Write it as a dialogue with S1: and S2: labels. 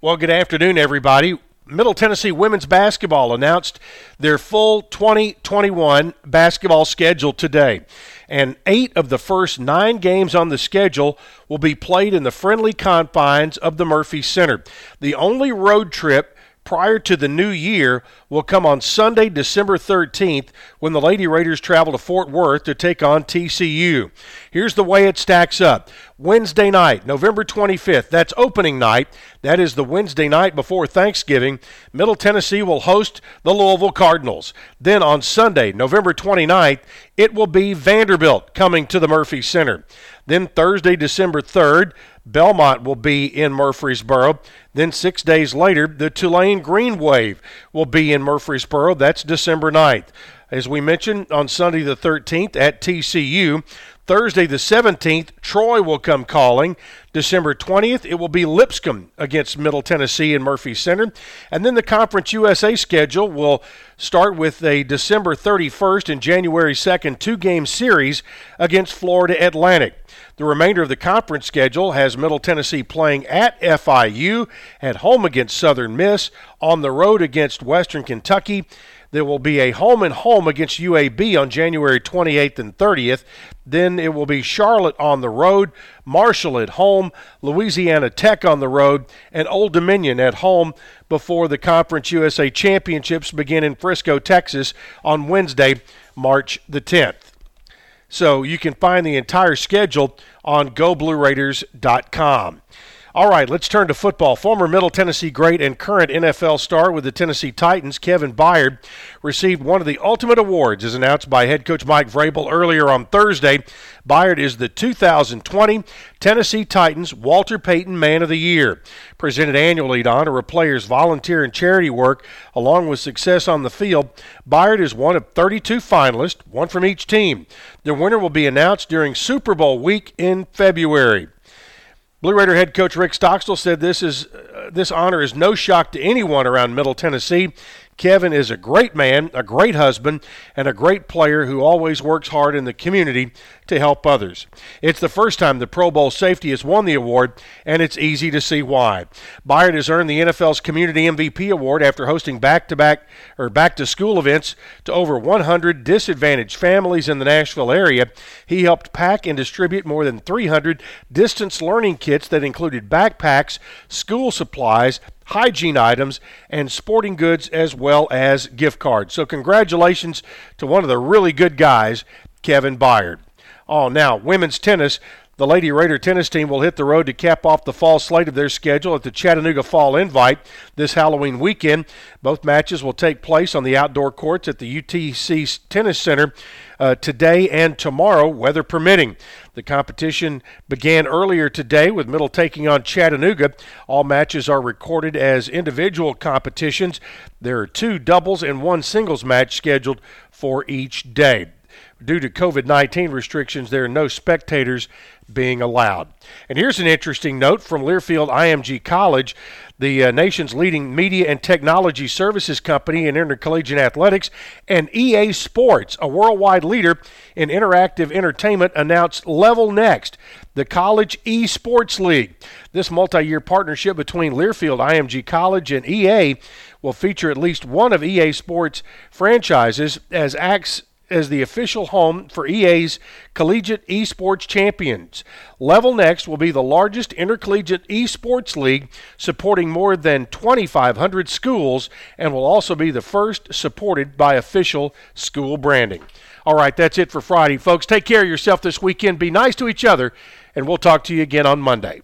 S1: Well, good afternoon, everybody. Middle Tennessee women's basketball announced their full 2021 basketball schedule today. And eight of the first nine games on the schedule will be played in the friendly confines of the Murphy Center. The only road trip prior to the new year will come on Sunday, December 13th, when the Lady Raiders travel to Fort Worth to take on TCU. Here's the way it stacks up Wednesday night, November 25th, that's opening night. That is the Wednesday night before Thanksgiving. Middle Tennessee will host the Louisville Cardinals. Then on Sunday, November 29th, it will be Vanderbilt coming to the Murphy Center. Then Thursday, December 3rd, Belmont will be in Murfreesboro. Then six days later, the Tulane Green Wave will be in Murfreesboro. That's December 9th. As we mentioned, on Sunday the 13th at TCU, Thursday the 17th, Troy will come calling. December 20th, it will be Lipscomb against Middle Tennessee in Murphy Center. And then the Conference USA schedule will start with a December 31st and January 2nd two game series against Florida Atlantic. The remainder of the conference schedule has Middle Tennessee playing at FIU, at home against Southern Miss, on the road against Western Kentucky. There will be a home and home against UAB on January 28th and 30th. Then it will be Charlotte on the road, Marshall at home, Louisiana Tech on the road, and Old Dominion at home before the Conference USA Championships begin in Frisco, Texas on Wednesday, March the 10th. So you can find the entire schedule on GoBlueRaiders.com. All right, let's turn to football. Former Middle Tennessee great and current NFL star with the Tennessee Titans, Kevin Byard, received one of the ultimate awards, as announced by head coach Mike Vrabel earlier on Thursday. Byard is the 2020 Tennessee Titans Walter Payton Man of the Year, presented annually to honor a player's volunteer and charity work along with success on the field. Byard is one of 32 finalists, one from each team. The winner will be announced during Super Bowl week in February. Blue Raider head coach Rick Stockstill said this is uh, this honor is no shock to anyone around Middle Tennessee. Kevin is a great man, a great husband, and a great player who always works hard in the community to help others. It's the first time the Pro Bowl safety has won the award, and it's easy to see why. Byard has earned the NFL's Community MVP award after hosting back-to-back or back-to-school events to over 100 disadvantaged families in the Nashville area. He helped pack and distribute more than 300 distance learning kits that included backpacks, school supplies, hygiene items, and sporting goods as well as gift cards. So, congratulations to one of the really good guys, Kevin Byard. Oh, now, women's tennis. The Lady Raider tennis team will hit the road to cap off the fall slate of their schedule at the Chattanooga Fall Invite this Halloween weekend. Both matches will take place on the outdoor courts at the UTC Tennis Center uh, today and tomorrow, weather permitting. The competition began earlier today with Middle taking on Chattanooga. All matches are recorded as individual competitions. There are two doubles and one singles match scheduled for each day due to COVID 19 restrictions, there are no spectators being allowed. And here's an interesting note from Learfield IMG College, the uh, nation's leading media and technology services company in intercollegiate athletics, and EA Sports, a worldwide leader in interactive entertainment, announced Level Next, the College Esports League. This multi year partnership between Learfield IMG College and EA will feature at least one of EA Sports franchises as acts as the official home for EA's Collegiate Esports Champions. Level Next will be the largest intercollegiate esports league supporting more than 2,500 schools and will also be the first supported by official school branding. All right, that's it for Friday, folks. Take care of yourself this weekend. Be nice to each other, and we'll talk to you again on Monday.